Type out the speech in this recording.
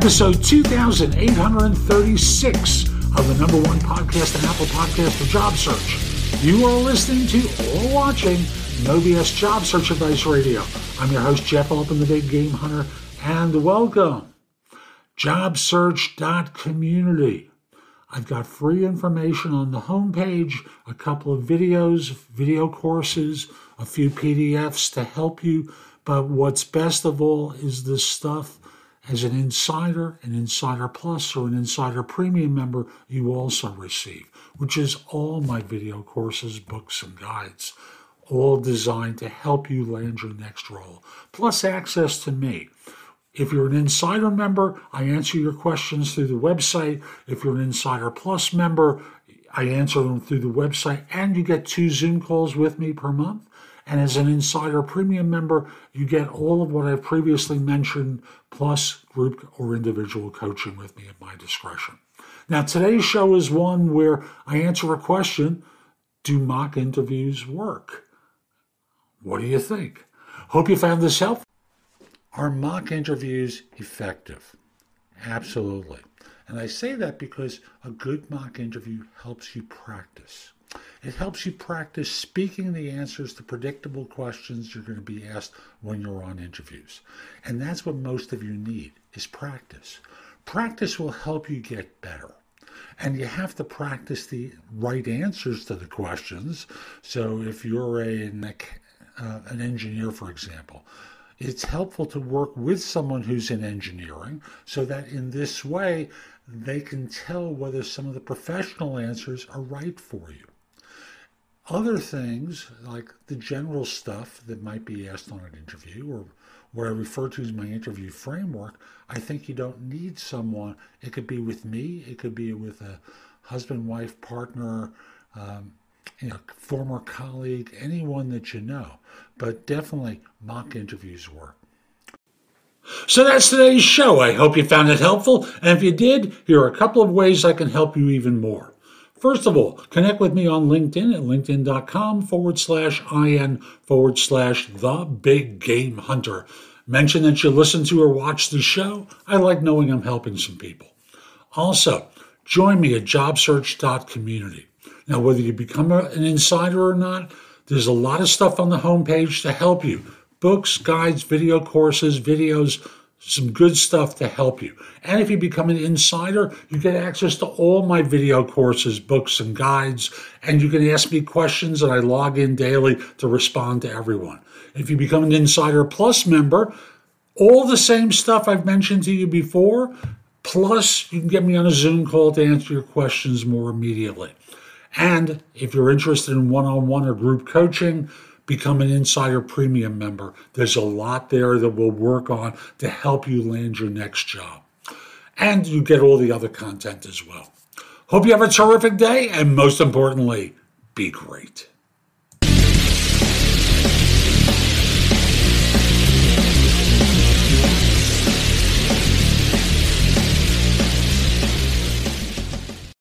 episode 2836 of the number one podcast and Apple Podcast for Job Search. You are listening to or watching No BS Job Search Advice Radio. I'm your host, Jeff Altman, the Big Game Hunter, and welcome. JobSearch.community. I've got free information on the homepage, a couple of videos, video courses, a few PDFs to help you. But what's best of all is this stuff as an insider, an insider plus, or an insider premium member, you also receive, which is all my video courses, books, and guides, all designed to help you land your next role, plus access to me. If you're an Insider member, I answer your questions through the website. If you're an Insider Plus member, I answer them through the website, and you get two Zoom calls with me per month. And as an Insider Premium member, you get all of what I've previously mentioned, plus group or individual coaching with me at my discretion. Now, today's show is one where I answer a question Do mock interviews work? What do you think? Hope you found this helpful. Are mock interviews effective? Absolutely. And I say that because a good mock interview helps you practice. It helps you practice speaking the answers to predictable questions you're going to be asked when you're on interviews. And that's what most of you need is practice. Practice will help you get better. And you have to practice the right answers to the questions. So if you're a, an, uh, an engineer, for example, it's helpful to work with someone who's in engineering so that in this way they can tell whether some of the professional answers are right for you. Other things, like the general stuff that might be asked on an interview or what I refer to as my interview framework, I think you don't need someone. It could be with me, it could be with a husband, wife, partner, um, you know, former colleague, anyone that you know. But definitely mock interviews work. So that's today's show. I hope you found it helpful. And if you did, here are a couple of ways I can help you even more. First of all, connect with me on LinkedIn at linkedin.com forward slash IN forward slash the big game hunter. Mention that you listen to or watch the show. I like knowing I'm helping some people. Also, join me at jobsearch.community. Now, whether you become a, an insider or not, there's a lot of stuff on the homepage to help you books, guides, video courses, videos some good stuff to help you. And if you become an insider, you get access to all my video courses, books, and guides, and you can ask me questions, and I log in daily to respond to everyone. If you become an Insider Plus member, all the same stuff I've mentioned to you before, plus you can get me on a Zoom call to answer your questions more immediately. And if you're interested in one on one or group coaching, become an Insider Premium member. There's a lot there that we'll work on to help you land your next job. And you get all the other content as well. Hope you have a terrific day, and most importantly, be great.